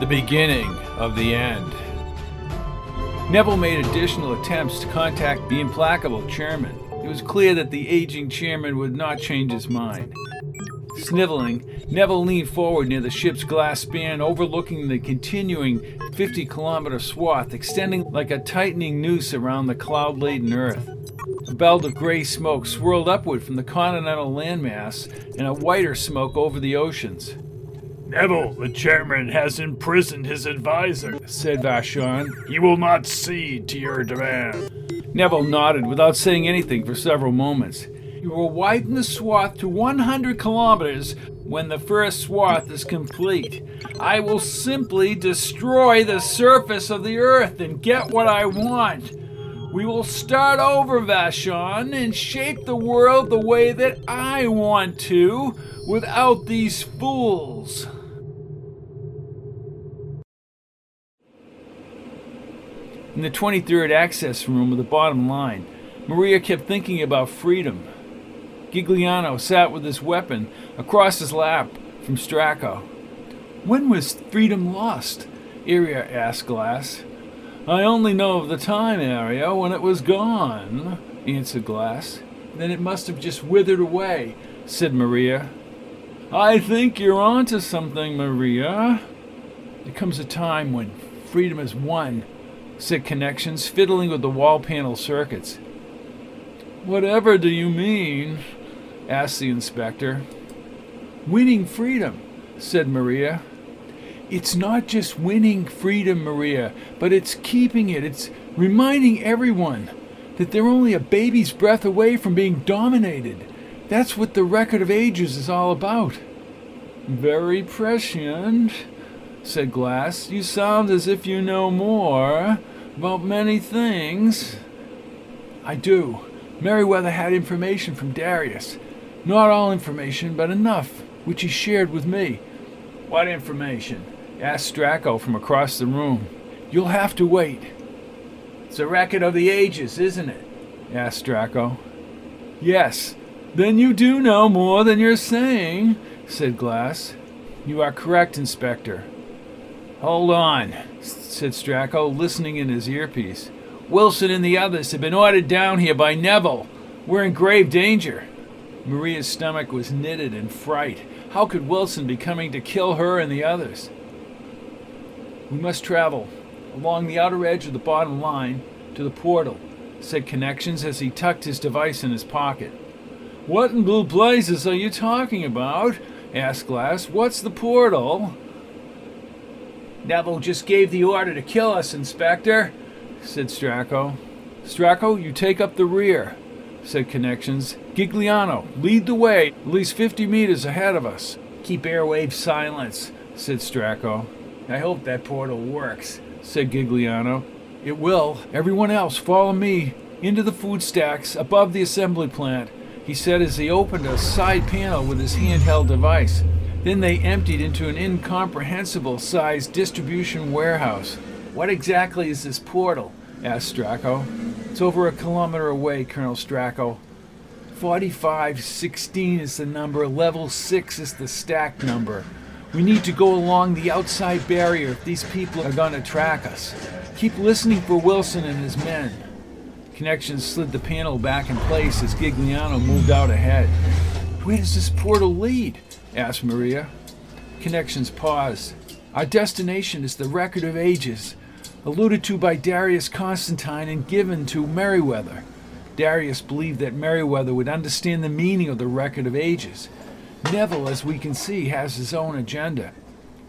the beginning of the end. Neville made additional attempts to contact the implacable chairman. It was clear that the aging chairman would not change his mind. Sniveling, Neville leaned forward near the ship's glass span, overlooking the continuing 50 kilometer swath extending like a tightening noose around the cloud laden earth. A belt of gray smoke swirled upward from the continental landmass and a whiter smoke over the oceans. Neville, the chairman has imprisoned his advisor, said Vashon. He will not cede to your demand. Neville nodded without saying anything for several moments. You will widen the swath to 100 kilometers when the first swath is complete. I will simply destroy the surface of the earth and get what I want. We will start over, Vashon, and shape the world the way that I want to without these fools. In the 23rd access room of the bottom line, Maria kept thinking about freedom. Gigliano sat with his weapon across his lap from Stracco. When was freedom lost? Aria asked Glass. I only know of the time, Aria, when it was gone, answered Glass. Then it must have just withered away, said Maria. I think you're onto something, Maria. There comes a time when freedom is won, said Connections, fiddling with the wall panel circuits. Whatever do you mean? asked the inspector. Winning freedom, said Maria. It's not just winning freedom, Maria, but it's keeping it. It's reminding everyone that they're only a baby's breath away from being dominated. That's what the Record of Ages is all about. Very prescient, said Glass. You sound as if you know more about many things. I do. Merriweather had information from Darius. Not all information, but enough, which he shared with me. What information? Asked Stracco from across the room. You'll have to wait. It's a record of the ages, isn't it? asked Stracco. Yes. Then you do know more than you're saying, said Glass. You are correct, Inspector. Hold on, said Stracco, listening in his earpiece. Wilson and the others have been ordered down here by Neville. We're in grave danger. Maria's stomach was knitted in fright. How could Wilson be coming to kill her and the others? We must travel along the outer edge of the bottom line to the portal, said Connections as he tucked his device in his pocket. What in blue blazes are you talking about? asked Glass. What's the portal? Neville just gave the order to kill us, Inspector, said Stracco. Stracco, you take up the rear, said Connections. Gigliano, lead the way, at least 50 meters ahead of us. Keep airwave silence, said Stracco. I hope that portal works, said Gigliano. It will. Everyone else, follow me into the food stacks above the assembly plant, he said as he opened a side panel with his handheld device. Then they emptied into an incomprehensible sized distribution warehouse. What exactly is this portal? asked Stracco. It's over a kilometer away, Colonel Stracco. 4516 is the number, level 6 is the stack number. We need to go along the outside barrier if these people are going to track us. Keep listening for Wilson and his men. Connections slid the panel back in place as Gigliano moved out ahead. Where does this portal lead? asked Maria. Connections paused. Our destination is the Record of Ages, alluded to by Darius Constantine and given to Merryweather. Darius believed that Merryweather would understand the meaning of the Record of Ages. Neville, as we can see, has his own agenda.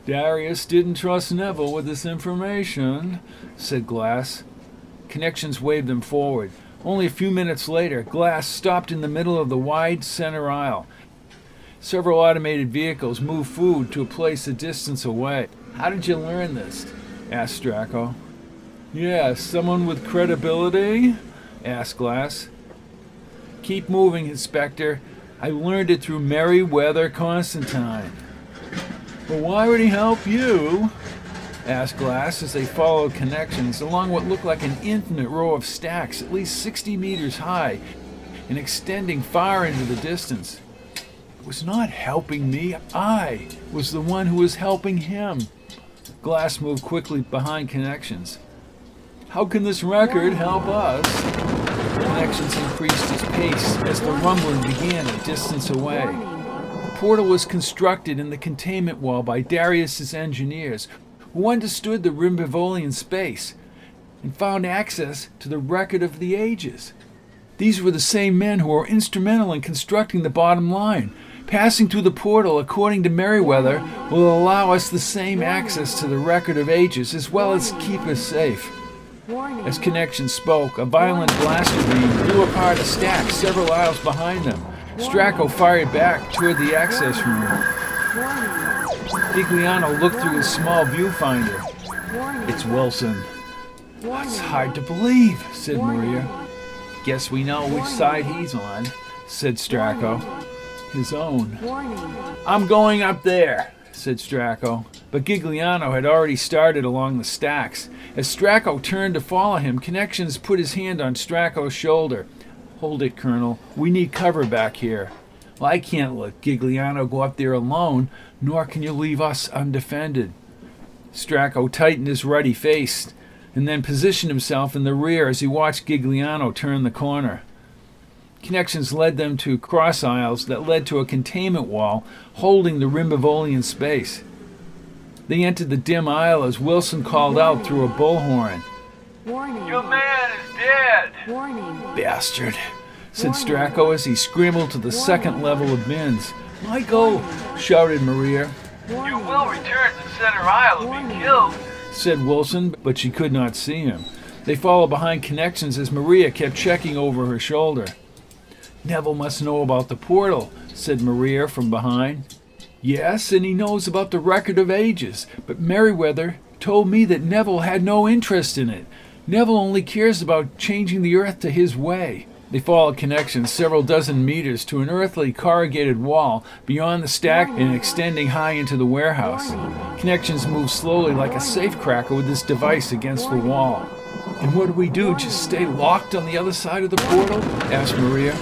Darius didn't trust Neville with this information, said Glass. Connections waved them forward. Only a few minutes later, Glass stopped in the middle of the wide center aisle. Several automated vehicles moved food to a place a distance away. How did you learn this? asked Stracco. Yes, someone with credibility? asked Glass. Keep moving, Inspector. I learned it through Merriweather Constantine. But why would he help you? asked Glass as they followed connections along what looked like an infinite row of stacks, at least 60 meters high and extending far into the distance. It was not helping me, I was the one who was helping him. Glass moved quickly behind Connections. How can this record help us? Connections increased his pace as the rumbling began a distance away. The portal was constructed in the containment wall by Darius's engineers, who understood the Rimbivolian space and found access to the record of the ages. These were the same men who were instrumental in constructing the bottom line. Passing through the portal, according to Merriweather, will allow us the same access to the record of ages as well as keep us safe. As Connection spoke, a violent blaster beam blew apart a stack several aisles behind them. Stracco fired back toward the access room. Gigliano looked through his small viewfinder. It's Wilson. It's hard to believe, said Maria. Guess we know which side he's on, said Stracco. His own. I'm going up there, said Stracco. But Gigliano had already started along the stacks. As Stracco turned to follow him, Connections put his hand on Stracco's shoulder. Hold it, Colonel. We need cover back here. Well, I can't let Gigliano go up there alone, nor can you leave us undefended. Stracco tightened his ruddy face and then positioned himself in the rear as he watched Gigliano turn the corner. Connections led them to cross aisles that led to a containment wall holding the Rimbivolian space. They entered the dim aisle as Wilson called out through a bullhorn. Warning. Your man is dead! Warning. Bastard, said Stracco as he scrambled to the second level of bins. Michael, shouted Maria. Warning. return to the center aisle and be killed, said Wilson, but she could not see him. They followed behind connections as Maria kept checking over her shoulder. Neville must know about the portal, said Maria from behind. Yes, and he knows about the record of ages, but Merriweather told me that Neville had no interest in it. Neville only cares about changing the earth to his way. They followed connections several dozen meters to an earthly corrugated wall beyond the stack and extending high into the warehouse. Connections moved slowly like a safecracker with this device against the wall. And what do we do? Just stay locked on the other side of the portal? asked Maria.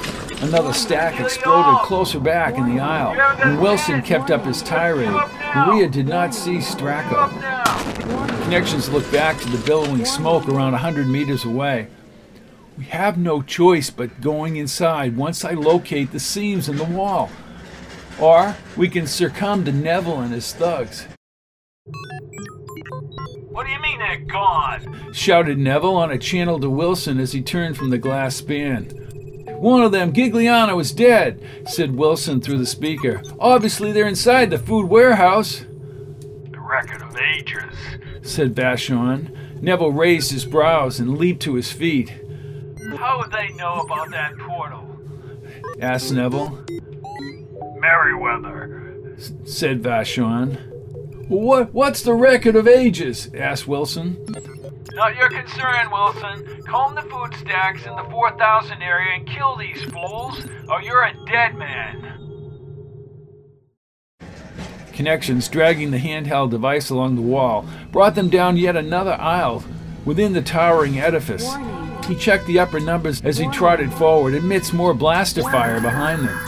Another stack exploded closer back in the aisle, and Wilson kept up his tirade. Maria did not see Stracco. Connections looked back to the billowing smoke around a hundred meters away. We have no choice but going inside once I locate the seams in the wall. Or we can succumb to Neville and his thugs. What do you mean they're gone? Shouted Neville on a channel to Wilson as he turned from the glass span. One of them, Gigliano, is dead, said Wilson through the speaker. Obviously, they're inside the food warehouse, The record of ages. said Vashon. Neville raised his brows and leaped to his feet. How would they know about that portal? Asked Neville. Merriweather. said Vashon. What, what's the record of ages? asked Wilson. Not your concern, Wilson. Comb the food stacks in the 4000 area and kill these fools, or you're a dead man. Connections, dragging the handheld device along the wall, brought them down yet another aisle within the towering edifice. He checked the upper numbers as he trotted forward amidst more blaster fire behind them.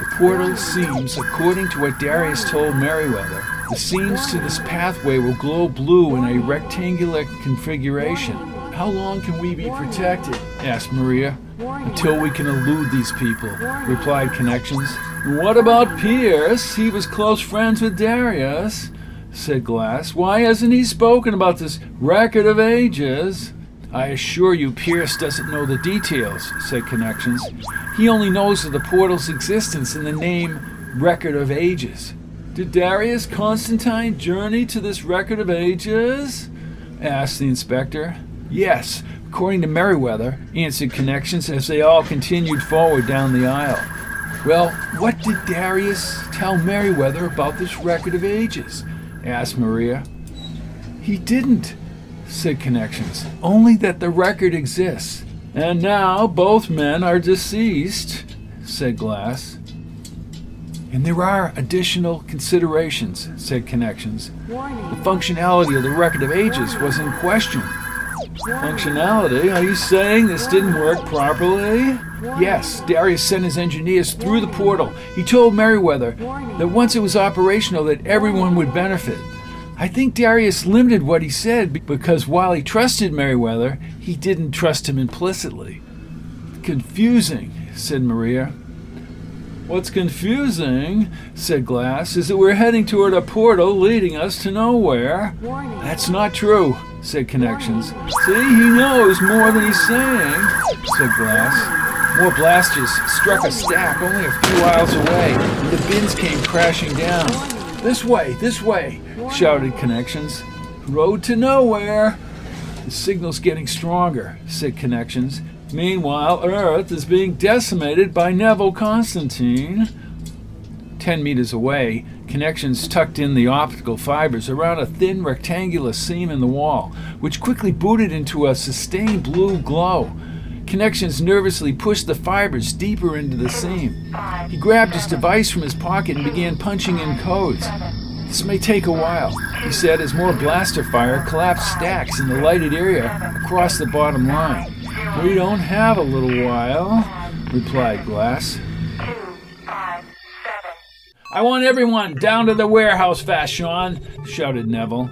The portal seems, according to what Darius told Merriweather, the seams to this pathway will glow blue in a rectangular configuration. How long can we be protected? asked Maria. Until we can elude these people, replied Connections. What about Pierce? He was close friends with Darius, said Glass. Why hasn't he spoken about this record of ages? I assure you, Pierce doesn't know the details, said Connections. He only knows of the portal's existence and the name Record of Ages. Did Darius Constantine journey to this Record of Ages? asked the inspector. Yes, according to Merriweather, answered Connections as they all continued forward down the aisle. Well, what did Darius tell Merriweather about this Record of Ages? asked Maria. He didn't, said Connections. Only that the record exists. And now both men are deceased, said Glass. And there are additional considerations, said Connections. The functionality of the Record of Ages was in question. Functionality? Are you saying this didn't work properly? Yes, Darius sent his engineers through the portal. He told Merriweather that once it was operational that everyone would benefit. I think Darius limited what he said because while he trusted Merriweather, he didn't trust him implicitly. Confusing, said Maria. What's confusing, said Glass, is that we're heading toward a portal leading us to nowhere. Warning. That's not true, said Connections. See, he knows more than he's saying, said Glass. More blasters struck a stack only a few miles away, and the bins came crashing down. This way, this way, shouted Connections. Road to nowhere. The signal's getting stronger, said Connections. Meanwhile, Earth is being decimated by Neville Constantine. Ten meters away, Connections tucked in the optical fibers around a thin rectangular seam in the wall, which quickly booted into a sustained blue glow. Connections nervously pushed the fibers deeper into the seam. He grabbed his device from his pocket and began punching in codes. This may take a while, he said as more blaster fire collapsed stacks in the lighted area across the bottom line. We don't have a little while, replied Glass. I want everyone down to the warehouse fast, Sean, shouted Neville.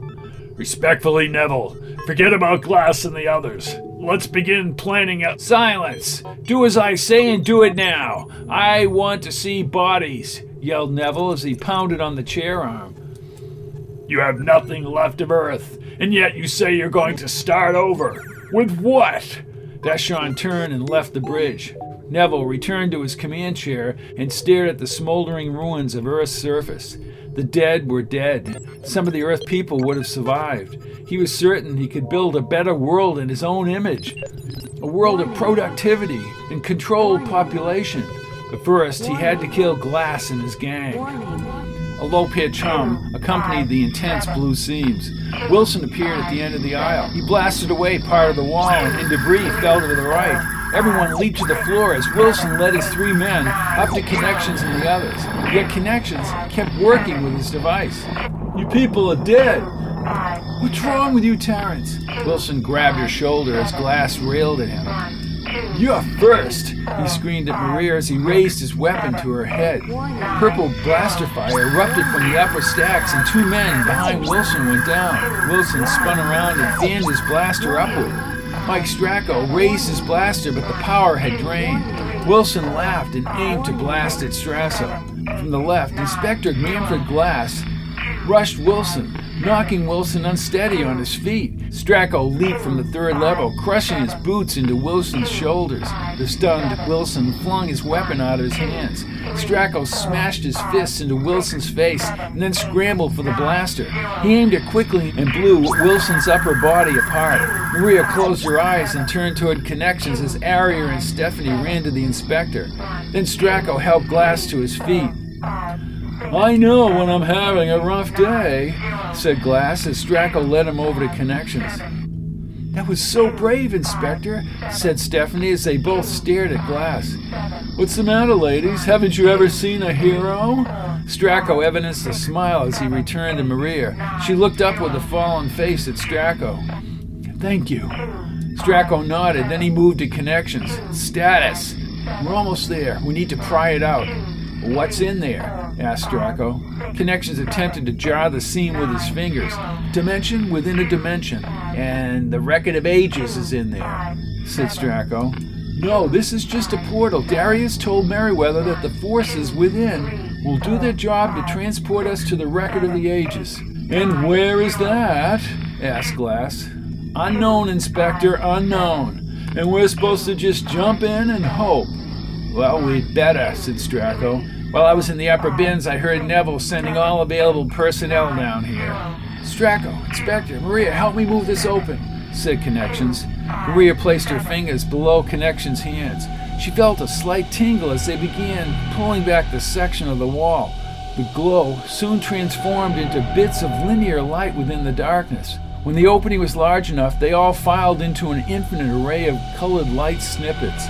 Respectfully, Neville, forget about Glass and the others. Let's begin planning out. Silence! Do as I say and do it now. I want to see bodies, yelled Neville as he pounded on the chair arm. You have nothing left of Earth, and yet you say you're going to start over. With what? Vashon turned and left the bridge. Neville returned to his command chair and stared at the smoldering ruins of Earth's surface. The dead were dead. Some of the Earth people would have survived. He was certain he could build a better world in his own image a world of productivity and controlled population. But first, he had to kill Glass and his gang. A low pitched hum accompanied the intense blue seams. Wilson appeared at the end of the aisle. He blasted away part of the wall, and debris fell to the right. Everyone leaped to the floor as Wilson led his three men up to Connections and the others. Yet Connections kept working with his device. You people are dead. What's wrong with you, Terrence? Wilson grabbed her shoulder as Glass railed at him. You're first, he screamed at Maria as he raised his weapon to her head. Purple blaster fire erupted from the upper stacks, and two men behind Wilson went down. Wilson spun around and fanned his blaster upward. Mike Stracco raised his blaster, but the power had drained. Wilson laughed and aimed to blast at Stracco. From the left, Inspector Manfred Glass rushed Wilson, knocking Wilson unsteady on his feet. Stracco leaped from the third level, crushing his boots into Wilson's shoulders. The stunned Wilson flung his weapon out of his hands. Stracco smashed his fists into Wilson's face and then scrambled for the blaster. He aimed it quickly and blew Wilson's upper body apart. Maria closed her eyes and turned toward Connections as Aria and Stephanie ran to the inspector. Then Stracco helped Glass to his feet. I know when I'm having a rough day, said Glass as Stracco led him over to Connections. That was so brave, Inspector, said Stephanie as they both stared at Glass. What's the matter, ladies? Haven't you ever seen a hero? Stracco evidenced a smile as he returned to Maria. She looked up with a fallen face at Stracco. Thank you. Stracco nodded, then he moved to Connections. Status. We're almost there. We need to pry it out. What's in there? asked Stracco. Connections attempted to jar the seam with his fingers. Dimension within a dimension, and the record of ages is in there, said Stracco. No, this is just a portal. Darius told Merriweather that the forces within will do their job to transport us to the record of the ages. And where is that? asked Glass. Unknown, Inspector, unknown. And we're supposed to just jump in and hope. Well, we'd better, said Stracco. While I was in the upper bins, I heard Neville sending all available personnel down here. Stracco, Inspector, Maria, help me move this open, said Connections. Maria placed her fingers below Connections' hands. She felt a slight tingle as they began pulling back the section of the wall. The glow soon transformed into bits of linear light within the darkness. When the opening was large enough, they all filed into an infinite array of colored light snippets.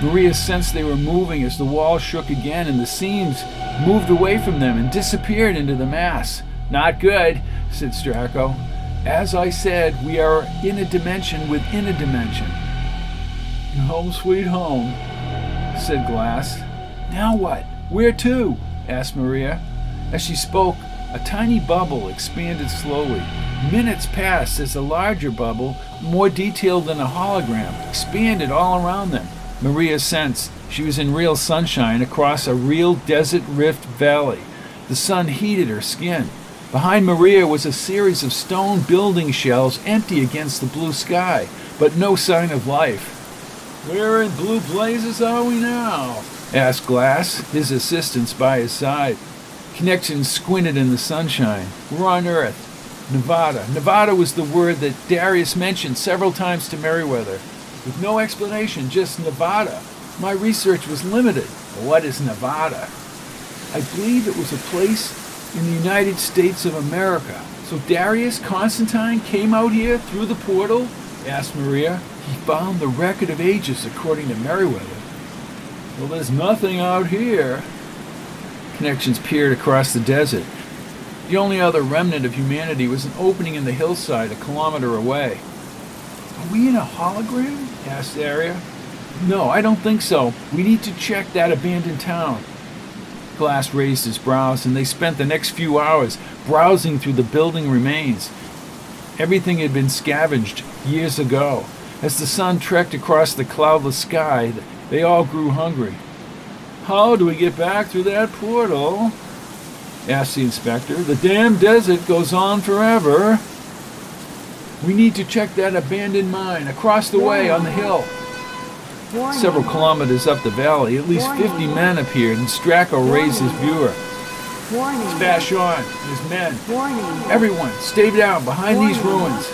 Maria sensed they were moving as the wall shook again and the seams moved away from them and disappeared into the mass. Not good, said Stracco. As I said, we are in a dimension within a dimension. Home sweet home, said Glass. Now what? Where to? asked Maria. As she spoke, A tiny bubble expanded slowly. Minutes passed as a larger bubble, more detailed than a hologram, expanded all around them. Maria sensed she was in real sunshine across a real desert rift valley. The sun heated her skin. Behind Maria was a series of stone building shells empty against the blue sky, but no sign of life. Where in blue blazes are we now? asked Glass, his assistants by his side. Connection squinted in the sunshine. We're on Earth. Nevada. Nevada was the word that Darius mentioned several times to Merriweather. With no explanation, just Nevada. My research was limited. What is Nevada? I believe it was a place in the United States of America. So Darius Constantine came out here through the portal? asked Maria. He found the record of ages, according to Merriweather. Well, there's nothing out here. Connections peered across the desert. The only other remnant of humanity was an opening in the hillside a kilometer away. Are we in a hologram? Asked Arya. No, I don't think so. We need to check that abandoned town. Glass raised his brows, and they spent the next few hours browsing through the building remains. Everything had been scavenged years ago. As the sun trekked across the cloudless sky, they all grew hungry. How do we get back through that portal? asked the inspector. The damn desert goes on forever. We need to check that abandoned mine across the way on the hill. Several kilometers up the valley, at least 50 men appeared, and Stracco raised his viewer. Vashon and his men. Everyone, stay down behind these ruins.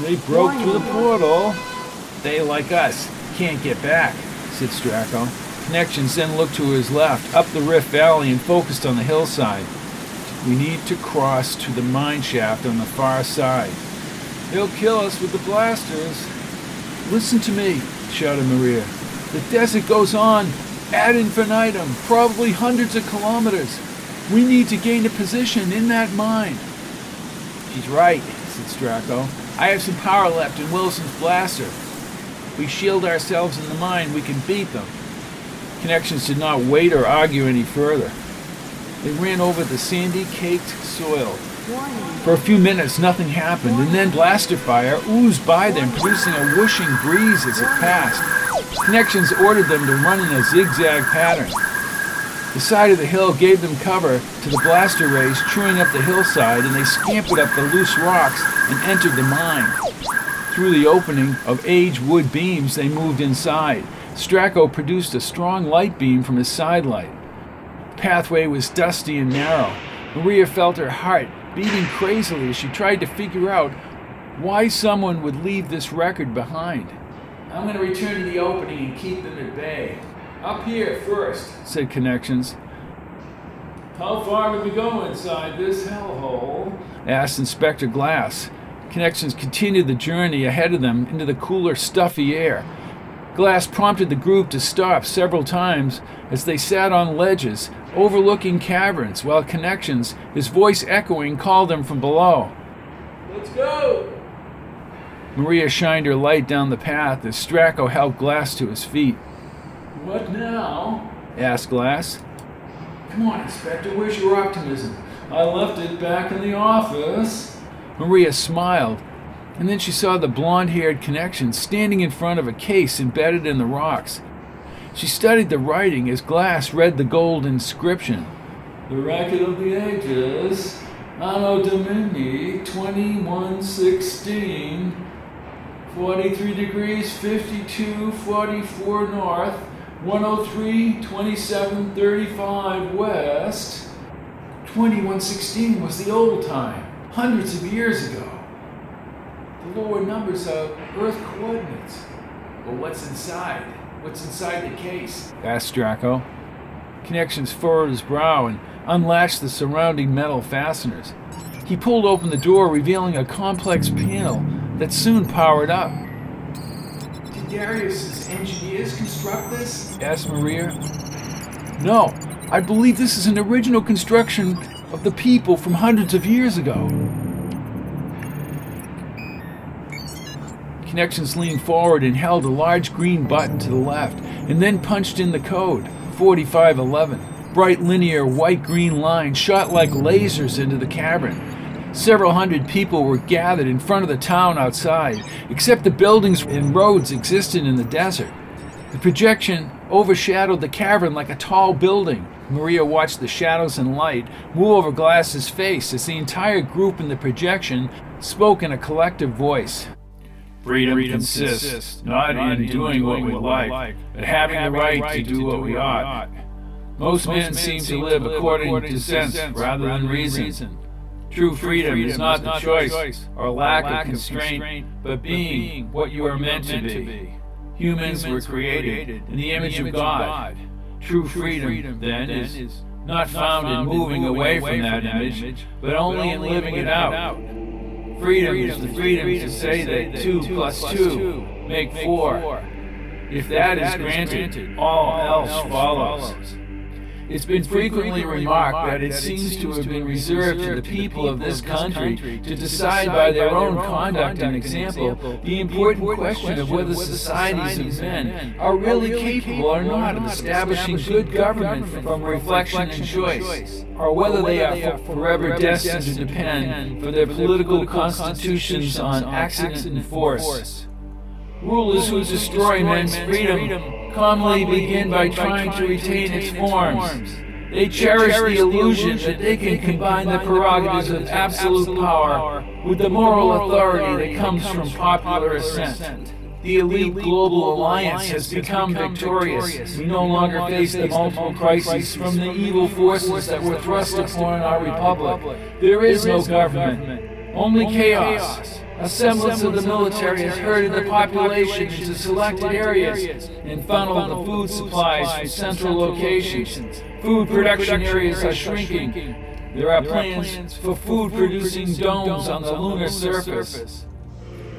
They broke through the portal. They, like us, can't get back, said Stracco. Connections then looked to his left, up the Rift Valley, and focused on the hillside. We need to cross to the mine shaft on the far side. They'll kill us with the blasters. Listen to me, shouted Maria. The desert goes on ad infinitum, probably hundreds of kilometers. We need to gain a position in that mine. She's right, said Stracco. I have some power left in Wilson's blaster. We shield ourselves in the mine, we can beat them. Connections did not wait or argue any further. They ran over the sandy, caked soil. For a few minutes, nothing happened, and then blaster fire oozed by them, producing a whooshing breeze as it passed. Connections ordered them to run in a zigzag pattern. The side of the hill gave them cover to the blaster rays chewing up the hillside, and they scampered up the loose rocks and entered the mine. Through the opening of aged wood beams, they moved inside. Stracco produced a strong light beam from his sidelight. The pathway was dusty and narrow. Maria felt her heart beating crazily as she tried to figure out why someone would leave this record behind. I'm going to return to the opening and keep them at bay. Up here first, said Connections. How far do we go inside this hellhole? asked Inspector Glass. Connections continued the journey ahead of them into the cooler, stuffy air. Glass prompted the group to stop several times as they sat on ledges overlooking caverns, while Connections, his voice echoing, called them from below. Let's go! Maria shined her light down the path as Stracco helped Glass to his feet. What now? asked Glass. Come on, Inspector, where's your optimism? I left it back in the office. Maria smiled, and then she saw the blonde haired connection standing in front of a case embedded in the rocks. She studied the writing as Glass read the gold inscription. The record of the ages, Anno Domini 2116, 43 degrees 52, 44 north, 103, 27, 35 west. 2116 was the old time, hundreds of years ago. The lower numbers are Earth coordinates. But what's inside? What's inside the case? asked Stracco. Connections furrowed his brow and unlatched the surrounding metal fasteners. He pulled open the door, revealing a complex panel that soon powered up. Did Darius's engineers construct this? asked Maria. No, I believe this is an original construction of the people from hundreds of years ago. Connections leaned forward and held a large green button to the left, and then punched in the code 4511. Bright linear white green lines shot like lasers into the cavern. Several hundred people were gathered in front of the town outside, except the buildings and roads existed in the desert. The projection overshadowed the cavern like a tall building. Maria watched the shadows and light move over Glass's face as the entire group in the projection spoke in a collective voice. Freedom, Freedom consists, consists not in doing what we like, but having the right to do what we ought. Most men seem to live according to sense rather than reason. True freedom is not the choice or lack of constraint, but being what you are meant to be. Humans were created in the image of God. True freedom, then, is not found in moving away from that image, but only in living it out. Freedom is the freedom to say that 2 plus 2 make 4. If that is granted, all else follows. It's been frequently remarked that it seems to have been reserved to the people of this country to decide by their own conduct and example the important question of whether societies of men are really capable or not of establishing good government from reflection and choice, or whether they are forever destined to depend for their political constitutions on accident and force. Rulers who destroy men's freedom commonly begin by trying to retain its forms. They cherish the illusion that they can combine the prerogatives of absolute power with the moral authority that comes from popular assent. The elite global alliance has become victorious. We no longer face the multiple crises from the evil forces that were thrust upon our republic. There is no government, only chaos. A semblance of the military has herded the population into selected areas and funneled the food supplies from central locations. Food production areas are shrinking. There are plans for food producing domes on the lunar surface.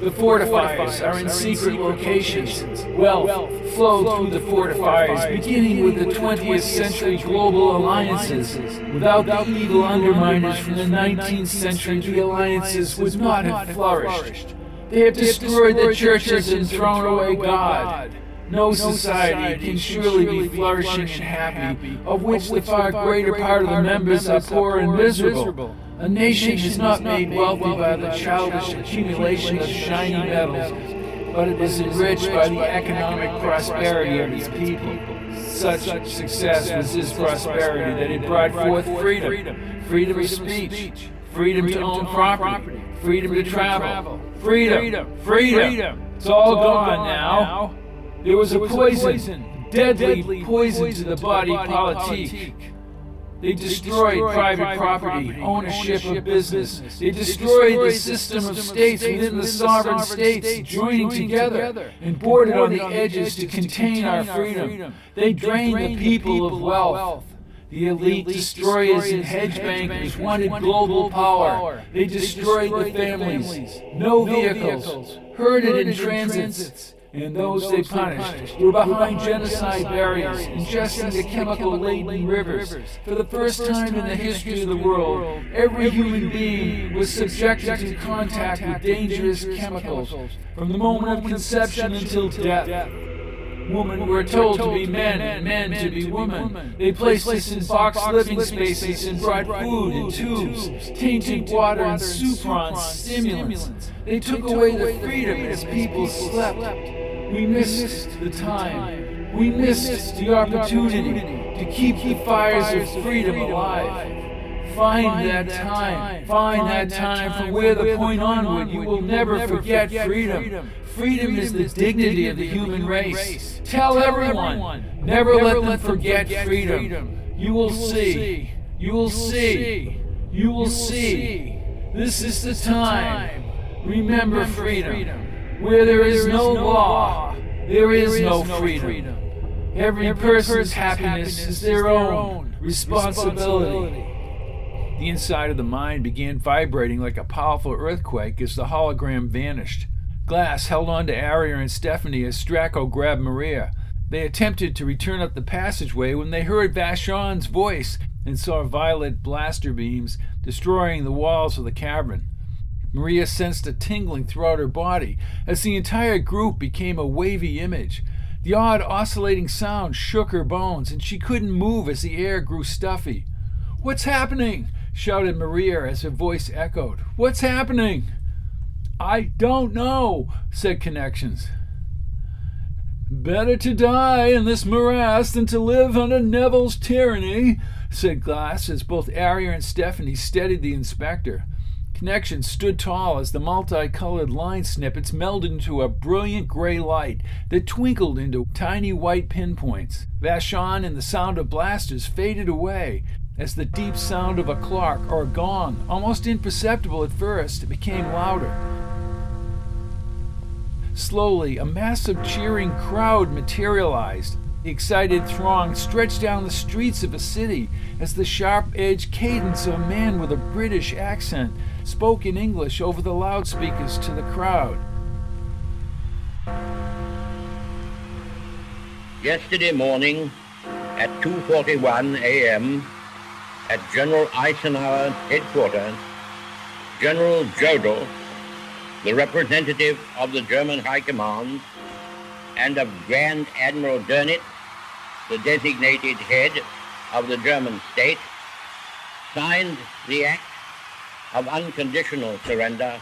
The fortifiers are in secret locations. Wealth flowed through the fortifiers, beginning with the 20th century global alliances. Without the evil underminers from the 19th century, the alliances would not have flourished. They have destroyed the churches and thrown away God. No society can surely be flourishing and happy, of which the far greater part of the members are poor and miserable. A nation is not made wealthy by the childish accumulation of shiny metals, but it is enriched by the economic prosperity of its people. Such success was this prosperity that it brought forth freedom, freedom of speech, freedom to own property, freedom to travel, freedom, freedom. It's all gone now. There was a poison, deadly poison to the body politique they destroyed private property, ownership of business. They destroyed the system of states within the sovereign states joining together and boarded on the edges to contain our freedom. They drained the people of wealth. The elite destroyers and hedge bankers wanted global power. They destroyed the families. No vehicles. Herded in transits and those they punished were behind genocide barriers, ingesting the chemical laden rivers. For the first time in the history of the world, every human being was subjected to contact with dangerous chemicals from the moment of conception until death. Women were told to be men and men to be women. They placed us in box living spaces and brought food in tubes, tainted water and suprons, stimulants. They took away the freedom as people slept. We missed the time. We missed the opportunity to keep the fires of freedom alive. Find that time. Find that time from where the point onward you will never forget freedom. Freedom is the dignity of the human race. Tell everyone, never let them forget freedom. You will see. You will see. You will see. This is the time. Remember freedom. Where there is no law, there is no freedom. Every person's happiness is their own responsibility. The inside of the mind began vibrating like a powerful earthquake as the hologram vanished. Glass held on to Aria and Stephanie as Stracco grabbed Maria. They attempted to return up the passageway when they heard Vashon's voice and saw violet blaster beams destroying the walls of the cavern. Maria sensed a tingling throughout her body as the entire group became a wavy image. The odd oscillating sound shook her bones, and she couldn't move as the air grew stuffy. What's happening? shouted Maria as her voice echoed. What's happening? I don't know, said Connections. Better to die in this morass than to live under Neville's tyranny, said Glass as both Arya and Stephanie steadied the inspector. Connections stood tall as the multicolored line snippets melded into a brilliant gray light that twinkled into tiny white pinpoints. Vashon and the sound of blasters faded away as the deep sound of a clock or a gong, almost imperceptible at first, became louder. Slowly, a massive cheering crowd materialized. The excited throng stretched down the streets of a city as the sharp edged cadence of a man with a British accent spoke in English over the loudspeakers to the crowd. Yesterday morning at 2:41 a.m. at General Eisenhower's headquarters, General Jodl the representative of the German High Command, and of Grand Admiral Dönitz, the designated head of the German state, signed the act of unconditional surrender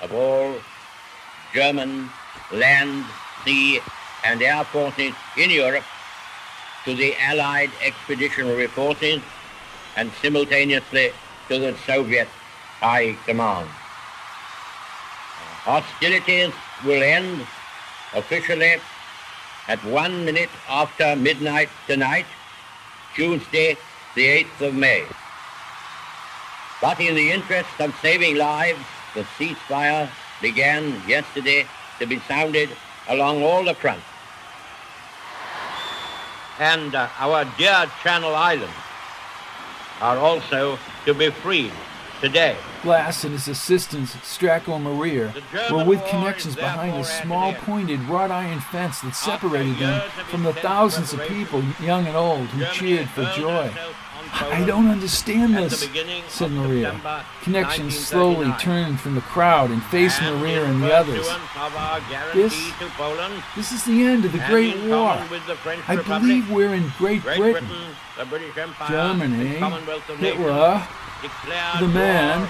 of all German land, sea, and air forces in Europe to the Allied expeditionary forces and simultaneously to the Soviet High Command. Hostilities will end officially at one minute after midnight tonight, Tuesday, the 8th of May. But in the interest of saving lives, the ceasefire began yesterday to be sounded along all the fronts. And uh, our dear Channel Islands are also to be freed today. Glass and his assistants, Stracco and Maria, were with connections behind a small pointed wrought iron fence that separated them from the thousands of people, young and old, who cheered for joy. I don't understand this, said Maria. Connections slowly turned from the crowd and faced Maria and the others. This, this is the end of the Great War. I believe we're in Great Britain, Germany, Hitler, the man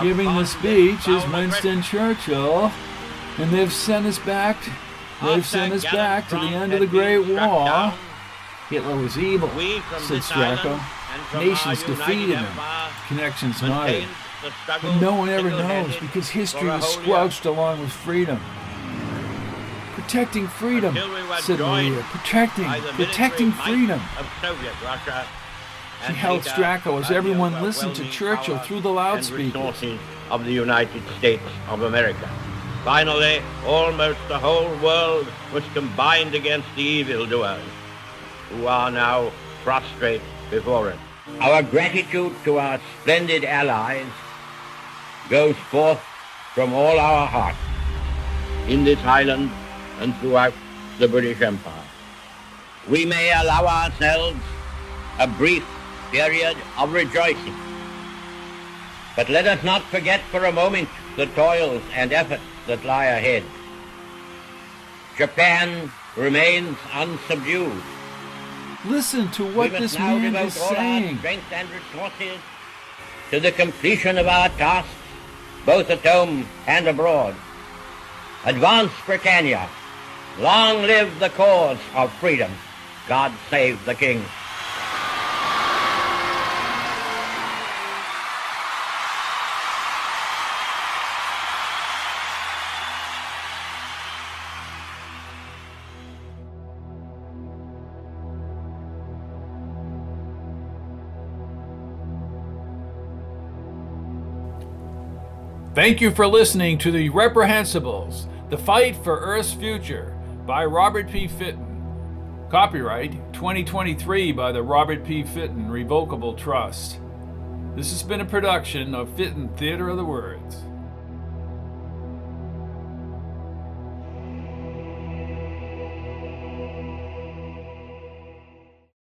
giving the speech is Winston Churchill, and they've sent us back. They've sent us back to the end of the Great War. Hitler was evil, said Stracco. Nations defeated him. Connections nodded. But no one ever knows because history was squelched along with freedom. Protecting freedom, said Maria. Protecting, protecting freedom. She held Stracco as everyone listened to Churchill through the loudspeakers. Of the United States of America. Finally, almost the whole world was combined against the evildoers, who are now prostrate before it. Our gratitude to our splendid allies goes forth from all our hearts in this island and throughout the British Empire. We may allow ourselves a brief period of rejoicing. But let us not forget for a moment the toils and efforts that lie ahead. Japan remains unsubdued. Listen to what this man is saying. strength and resources to the completion of our tasks, both at home and abroad. Advance Britannia. Long live the cause of freedom. God save the King. Thank you for listening to The Reprehensibles The Fight for Earth's Future by Robert P. Fitton. Copyright 2023 by the Robert P. Fitton Revocable Trust. This has been a production of Fitton Theater of the Words.